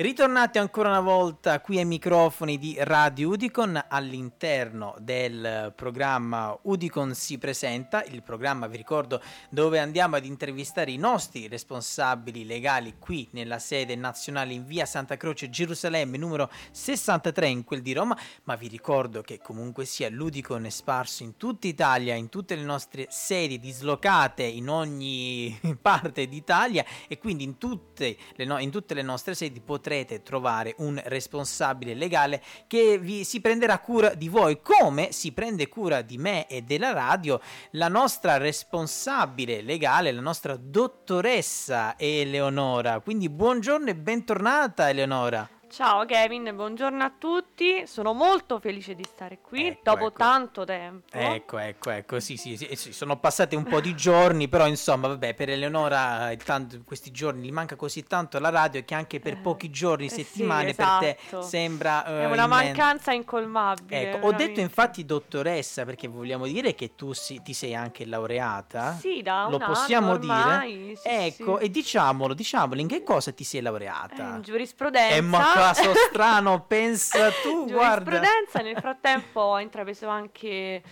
Ritornati ancora una volta qui ai microfoni di Radio Udicon. All'interno del programma Udicon si presenta, il programma vi ricordo dove andiamo ad intervistare i nostri responsabili legali qui nella sede nazionale in via Santa Croce Gerusalemme numero 63 in quel di Roma, ma vi ricordo che comunque sia l'Udicon è sparso in tutta Italia, in tutte le nostre sedi dislocate in ogni parte d'Italia e quindi in tutte le, no- in tutte le nostre sedi potrete potrete trovare un responsabile legale che vi si prenderà cura di voi, come si prende cura di me e della radio la nostra responsabile legale, la nostra dottoressa Eleonora. Quindi buongiorno e bentornata Eleonora. Ciao Kevin, buongiorno a tutti. Sono molto felice di stare qui ecco, dopo ecco. tanto tempo. Ecco, ecco, ecco. Sì, sì, sì, sì, sono passati un po' di giorni, però insomma, vabbè, per Eleonora tanto, questi giorni gli manca così tanto la radio che anche per eh, pochi giorni, eh settimane, sì, esatto. per te esatto. sembra uh, È una mancanza incolmabile. Ecco, ho detto infatti dottoressa perché vogliamo dire che tu si, ti sei anche laureata. Sì, da Lo possiamo dire? Sì, ecco, e diciamolo, diciamolo, in che cosa ti sei laureata? Eh, in giurisprudenza. Caso strano, pensa tu, guarda. Giurisprudenza nel frattempo ho intrapreso anche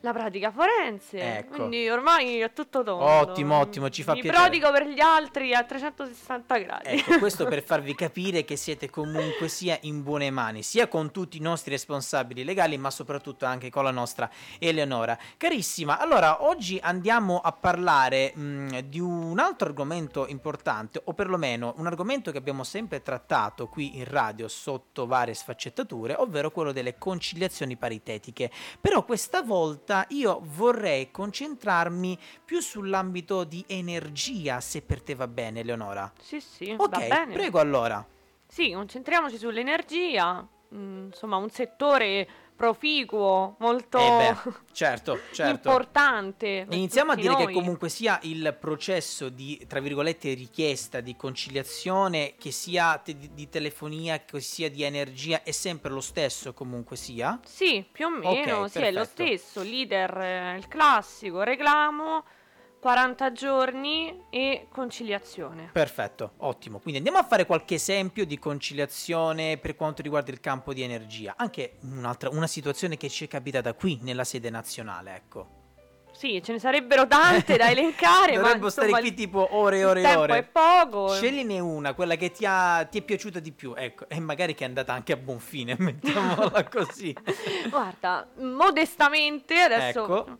la pratica forense. Ecco. Quindi ormai è tutto tondo. Ottimo, ottimo, ci fa Mi piacere. prodigo per gli altri a 360 gradi. Ecco, questo per farvi capire che siete comunque sia in buone mani, sia con tutti i nostri responsabili legali, ma soprattutto anche con la nostra Eleonora. Carissima, allora oggi andiamo a parlare mh, di un altro argomento importante, o perlomeno un argomento che abbiamo sempre trattato qui in radio sotto varie sfaccettature, ovvero quello delle conciliazioni paritetiche. Però questa volta volta io vorrei concentrarmi più sull'ambito di energia, se per te va bene, Leonora. Sì, sì, ok, prego allora. Sì, concentriamoci sull'energia, mm, insomma, un settore proficuo, molto eh beh, certo, certo. importante. Iniziamo a dire noi. che comunque sia il processo di, tra virgolette, richiesta di conciliazione, che sia te- di telefonia, che sia di energia, è sempre lo stesso comunque sia? Sì, più o meno, okay, sì, è lo stesso, leader, eh, il classico, reclamo 40 giorni e conciliazione. Perfetto, ottimo. Quindi andiamo a fare qualche esempio di conciliazione per quanto riguarda il campo di energia. Anche un'altra, una situazione che ci è capitata qui nella sede nazionale, ecco. Sì, ce ne sarebbero tante da elencare. Dovremmo stare qui tipo ore e ore e ore. è poco. Scegliene una, quella che ti, ha, ti, è piaciuta di più, ecco, e magari che è andata anche a buon fine, mettiamola così. Guarda, modestamente adesso... Ecco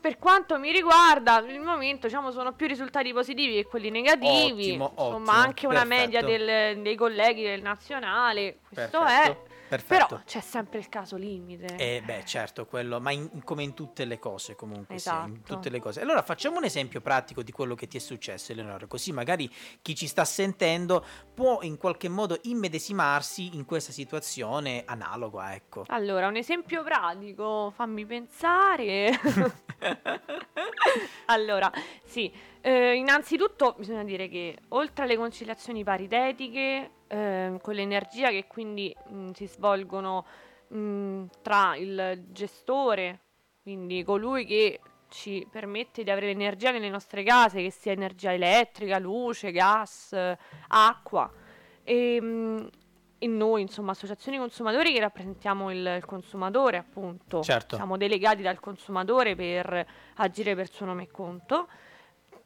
per quanto mi riguarda, il momento diciamo, sono più risultati positivi che quelli negativi. Ottimo, Insomma, ottimo, anche una perfetto. media del, dei colleghi del nazionale. Questo perfetto. è. Perfetto. Però c'è sempre il caso limite. Eh beh, certo, quello, ma in, come in tutte le cose comunque, esatto. sì, in tutte le cose. Allora facciamo un esempio pratico di quello che ti è successo, Eleonora, così magari chi ci sta sentendo può in qualche modo immedesimarsi in questa situazione analoga, ecco. Allora, un esempio pratico, fammi pensare. allora, sì, eh, innanzitutto bisogna dire che oltre alle conciliazioni paritetiche, eh, con l'energia che quindi mh, si svolgono mh, tra il gestore, quindi colui che ci permette di avere l'energia nelle nostre case, che sia energia elettrica, luce, gas, acqua, e, mh, e noi, insomma, associazioni consumatori che rappresentiamo il, il consumatore, appunto, certo. siamo delegati dal consumatore per agire per suo nome e conto.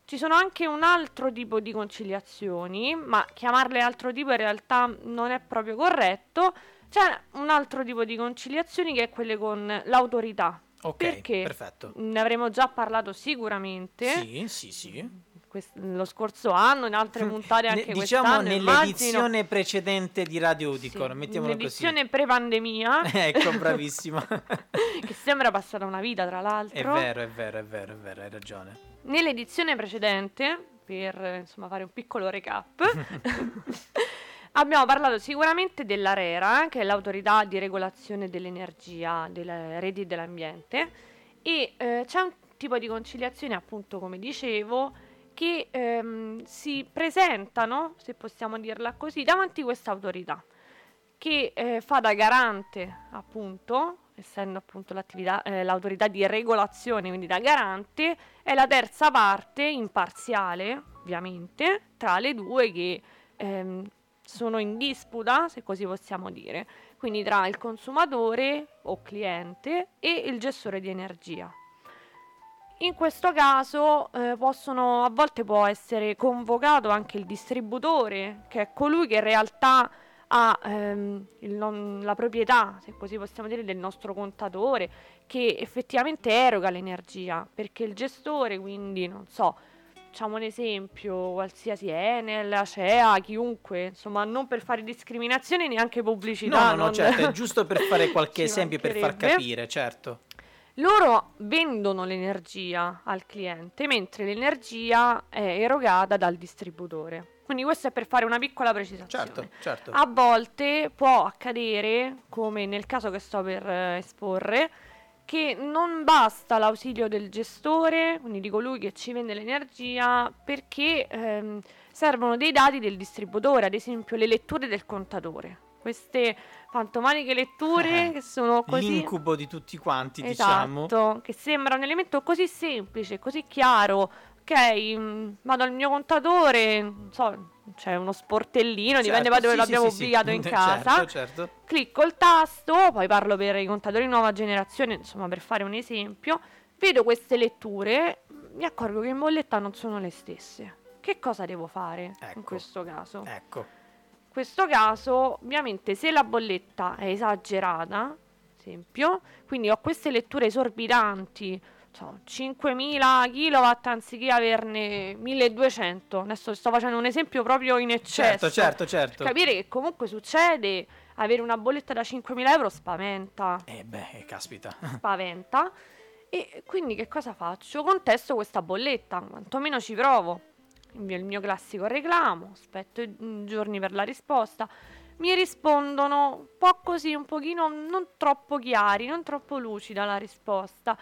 Ci sono anche un altro tipo di conciliazioni, ma chiamarle altro tipo in realtà non è proprio corretto. C'è un altro tipo di conciliazioni che è quelle con l'autorità. Ok, Perché perfetto. Ne avremo già parlato sicuramente. Sì, sì, sì. Quest- lo scorso anno, in altre puntate anche Ne- quest'anno. diciamo immagino. nell'edizione precedente di Radio Udicon, Sì, mettiamolo L'edizione pre-pandemia, così. ecco, bravissima. che sembra passata una vita tra è l'altro. vero, è vero, è vero, è vero, hai ragione. Nell'edizione precedente, per insomma fare un piccolo recap, abbiamo parlato sicuramente dell'ARERA, che è l'autorità di regolazione dell'energia, delle reti dell'ambiente, e eh, c'è un tipo di conciliazione, appunto, come dicevo, che ehm, si presentano, se possiamo dirla così, davanti a questa autorità, che eh, fa da garante, appunto, essendo appunto eh, l'autorità di regolazione, quindi da garante, è la terza parte imparziale, ovviamente, tra le due che ehm, sono in disputa, se così possiamo dire, quindi tra il consumatore o cliente e il gestore di energia. In questo caso eh, possono, a volte può essere convocato anche il distributore, che è colui che in realtà ha ehm, non, la proprietà, se così possiamo dire, del nostro contatore, che effettivamente eroga l'energia, perché il gestore, quindi non so, facciamo un esempio, qualsiasi Enel, Acea, chiunque, insomma, non per fare discriminazione neanche pubblicità. No, no, no certo, è giusto per fare qualche esempio per far capire, certo. Loro vendono l'energia al cliente, mentre l'energia è erogata dal distributore. Quindi questo è per fare una piccola precisazione. Certo, certo. A volte può accadere, come nel caso che sto per eh, esporre, che non basta l'ausilio del gestore, quindi di colui che ci vende l'energia, perché ehm, servono dei dati del distributore, ad esempio le letture del contatore. Queste fantomatiche letture eh, che sono così... L'incubo di tutti quanti, diciamo. esatto, diciamo. che sembra un elemento così semplice, così chiaro. Ok, mm, vado al mio contatore, non so, c'è uno sportellino, certo, dipende da dove sì, l'abbiamo sì, obbligato sì. in certo, casa. Certo, certo. Clicco il tasto, poi parlo per i contatori nuova generazione, insomma, per fare un esempio. Vedo queste letture, mi accorgo che in bolletta non sono le stesse. Che cosa devo fare ecco. in questo caso? Ecco. In questo caso, ovviamente, se la bolletta è esagerata, esempio, quindi ho queste letture esorbitanti so, 5.000 kW anziché averne 1.200. Adesso sto facendo un esempio proprio in eccesso. Certo, certo, certo. Capire che comunque succede, avere una bolletta da 5.000 euro spaventa. Eh beh, eh, caspita. Spaventa. E quindi che cosa faccio? Contesto questa bolletta, quantomeno ci provo. Il mio classico reclamo, aspetto i giorni per la risposta. Mi rispondono un po' così, un pochino non troppo chiari, non troppo lucida la risposta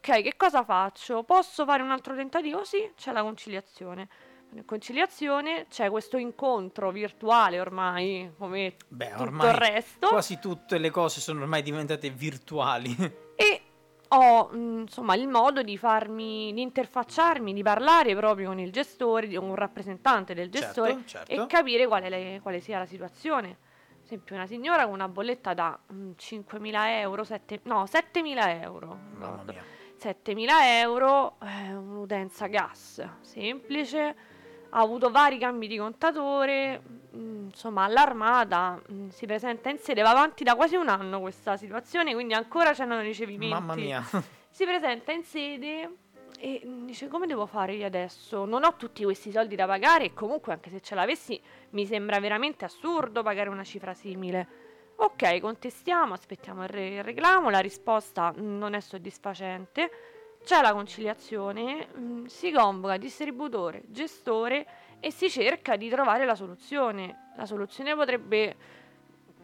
ok, che cosa faccio? Posso fare un altro tentativo? Sì, c'è la conciliazione. In conciliazione c'è questo incontro virtuale ormai, come Beh, ormai tutto il resto. Quasi tutte le cose sono ormai diventate virtuali. ho insomma il modo di farmi, di interfacciarmi, di parlare proprio con il gestore, con un rappresentante del certo, gestore certo, certo. e capire quale, le, quale, sia la situazione. Ad esempio, una signora con una bolletta da mh, 5.000 euro, 7, no, 7.000 euro. Mia 7.000 euro, eh, un'utenza gas semplice, ha avuto vari cambi di contatore, mm, insomma all'armata mm, si presenta in sede, va avanti da quasi un anno questa situazione, quindi ancora c'erano ricevimenti. Mamma mia. si presenta in sede e dice come devo fare io adesso? Non ho tutti questi soldi da pagare e comunque anche se ce l'avessi mi sembra veramente assurdo pagare una cifra simile. Ok, contestiamo, aspettiamo il, re- il reclamo, la risposta non è soddisfacente, c'è la conciliazione, mm, si convoca distributore, gestore e si cerca di trovare la soluzione. La soluzione potrebbe,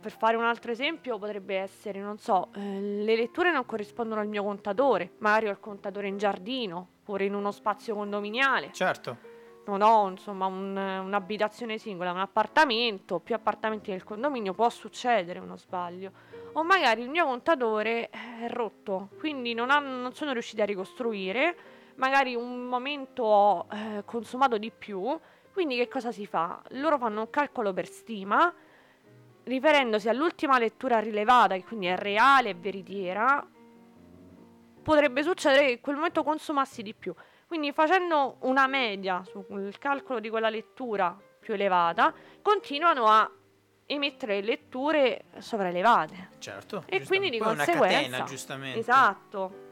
per fare un altro esempio, potrebbe essere, non so, eh, le letture non corrispondono al mio contatore, magari ho il contatore in giardino oppure in uno spazio condominiale. Certo non ho insomma un, un'abitazione singola, un appartamento, più appartamenti del condominio, può succedere uno sbaglio. O magari il mio contatore è rotto, quindi non, ha, non sono riusciti a ricostruire, magari un momento ho eh, consumato di più, quindi che cosa si fa? Loro fanno un calcolo per stima, riferendosi all'ultima lettura rilevata, che quindi è reale e veritiera, potrebbe succedere che in quel momento consumassi di più. Quindi facendo una media sul calcolo di quella lettura più elevata, continuano a emettere letture sopraelevate. Certo. E quindi di conseguenza... Una catena, giustamente. Esatto.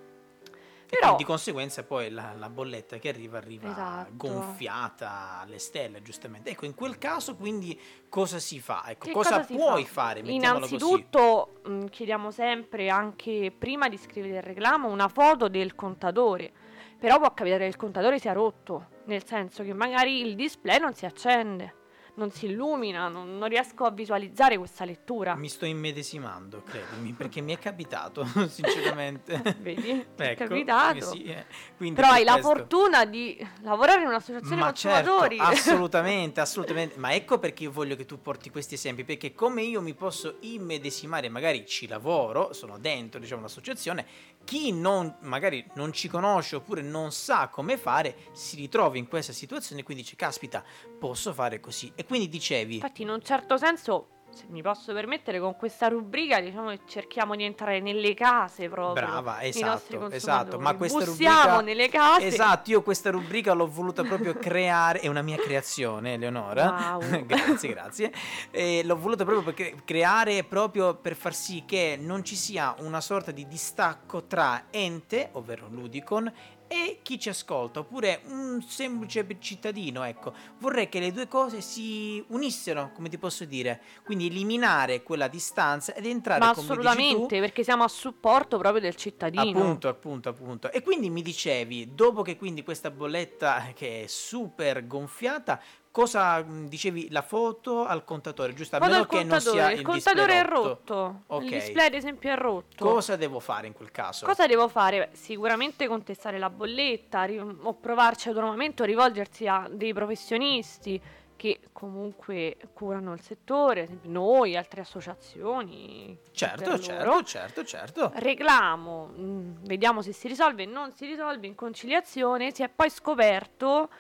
Però, di conseguenza poi la, la, bolletta che arriva arriva esatto. gonfiata alle stelle, giustamente. Ecco, in quel caso quindi cosa si fa? Ecco, cosa, cosa puoi fa? fare? Innanzitutto mh, mm, chiediamo sempre anche prima di scrivere il reclamo una foto del contatore però può capitare che il contatore sia rotto, nel senso che magari il display non si accende non si illumina, non, non, riesco a visualizzare questa lettura. Mi sto immedesimando, credimi, perché mi è capitato, sinceramente. Vedi? ecco, è capitato. Sì, eh. Però hai la fortuna di lavorare in un'associazione Ma consumatori. Certo, assolutamente, assolutamente. Ma ecco perché io voglio che tu porti questi esempi, perché come io mi posso immedesimare, magari ci lavoro, sono dentro, diciamo, un'associazione, chi non, magari non ci conosce oppure non sa come fare si ritrova in questa situazione e quindi dice caspita posso fare così. E quindi dicevi infatti in un certo senso se mi posso permettere, con questa rubrica diciamo che cerchiamo di entrare nelle case proprio. Brava, esatto, esatto. Ma questa Bussiamo rubrica nelle case. Esatto, io questa rubrica l'ho voluta proprio creare, è una mia creazione, Eleonora. Wow. grazie, grazie. E l'ho voluta proprio per creare proprio per far sì che non ci sia una sorta di distacco tra ente, ovvero Ludicon, e chi ci ascolta, oppure un semplice cittadino, ecco, vorrei che le due cose si unissero, come ti posso dire, quindi eliminare quella distanza ed entrare Ma come assolutamente, tu, perché siamo a supporto proprio del cittadino. Appunto, appunto, appunto. E quindi mi dicevi, dopo che quindi questa bolletta che è super gonfiata, cosa dicevi la foto al contatore giusto a Foto meno che non sia il, il contatore è rotto. rotto okay. il display ad esempio è rotto cosa devo fare in quel caso? cosa devo fare? sicuramente contestare la bolletta ri- o provarci autonomamente o rivolgersi a dei professionisti che comunque curano il settore, noi, altre associazioni. Certo, certo, certo, certo. Reclamo, mh, mm, vediamo se si risolve, non si risolve in conciliazione, si è poi scoperto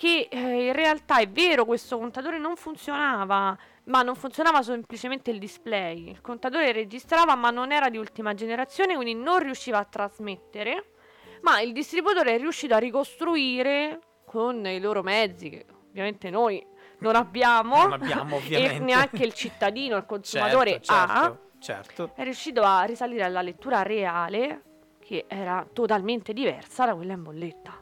che eh, in realtà è vero questo contatore non funzionava, ma non funzionava semplicemente il display. Il contatore registrava ma non era di ultima generazione, quindi non riusciva a trasmettere, ma il distributore è riuscito a ricostruire con i loro mezzi, che ovviamente noi non abbiamo, non abbiamo e neanche il cittadino, il consumatore certo, ha, certo, certo. è riuscito a risalire alla lettura reale che era totalmente diversa da quella in bolletta.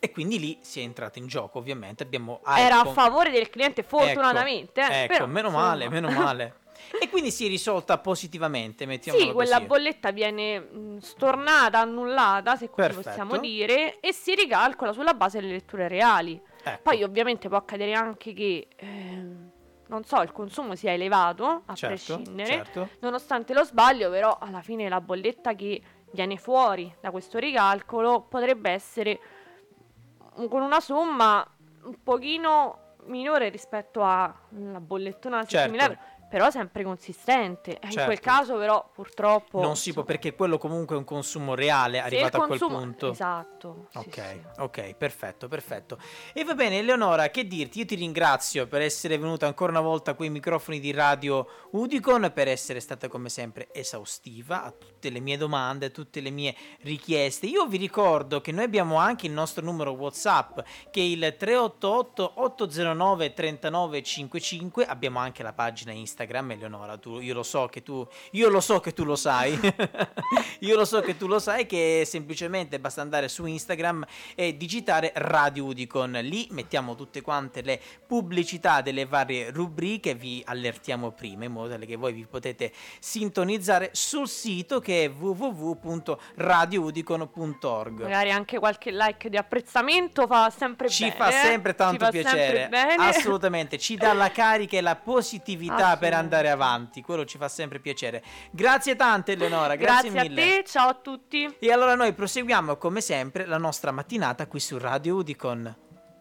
Ecco. E quindi lì si è entrato in gioco, ovviamente. Abbiamo, Era ecco, a favore del cliente, fortunatamente. Ecco, eh, ecco però, meno male, meno male. e quindi si è risolta positivamente, mettiamola Sì, quella così. bolletta viene mh, stornata, annullata, se così Perfetto. possiamo dire, e si ricalcola sulla base delle letture reali. Ecco. Poi ovviamente può accadere anche che... ehm, non so, il consumo sia elevato, a certo, prescindere, certo. nonostante lo sbaglio, però alla fine la bolletta che viene fuori da questo ricalcolo potrebbe essere con una somma un pochino minore rispetto alla bollettona Certo. similare, però sempre consistente. Eh, In Certo. quel caso però purtroppo Non si può perché quello comunque è un consumo reale arrivato a quel consumo- punto. Esatto. sì, Ok, sì. ok, perfetto, perfetto. E va bene, Eleonora, che dirti? Io ti ringrazio per essere venuta ancora una volta qui ai microfoni di Radio Udicon, per essere stata come sempre esaustiva a tutte le mie domande, a tutte le mie richieste. Io vi ricordo che noi abbiamo anche il nostro numero WhatsApp, che è il 388 809 3955. Abbiamo anche la pagina Instagram, Eleonora, tu, io lo so che tu, io lo so che tu lo sai. io lo so che tu lo sai che semplicemente basta andare su Instagram e digitare Radio Udicon. Lì mettiamo tutte quante le pubblicità delle varie rubriche, vi allertiamo prima in modo tale che voi vi potete sintonizzare sul sito che è www.radioudicon.org. Magari anche qualche like di apprezzamento fa sempre Ci bene. fa eh? sempre tanto Ci fa sempre piacere, bene. assolutamente, ci dà la carica e la positività per Assolutamente. andare avanti, quello ci fa sempre piacere. Grazie tante Eleonora, grazie, Grazie, mille. a te, ciao a tutti. E allora noi proseguiamo come sempre la nostra mattinata qui su Radio Udicon.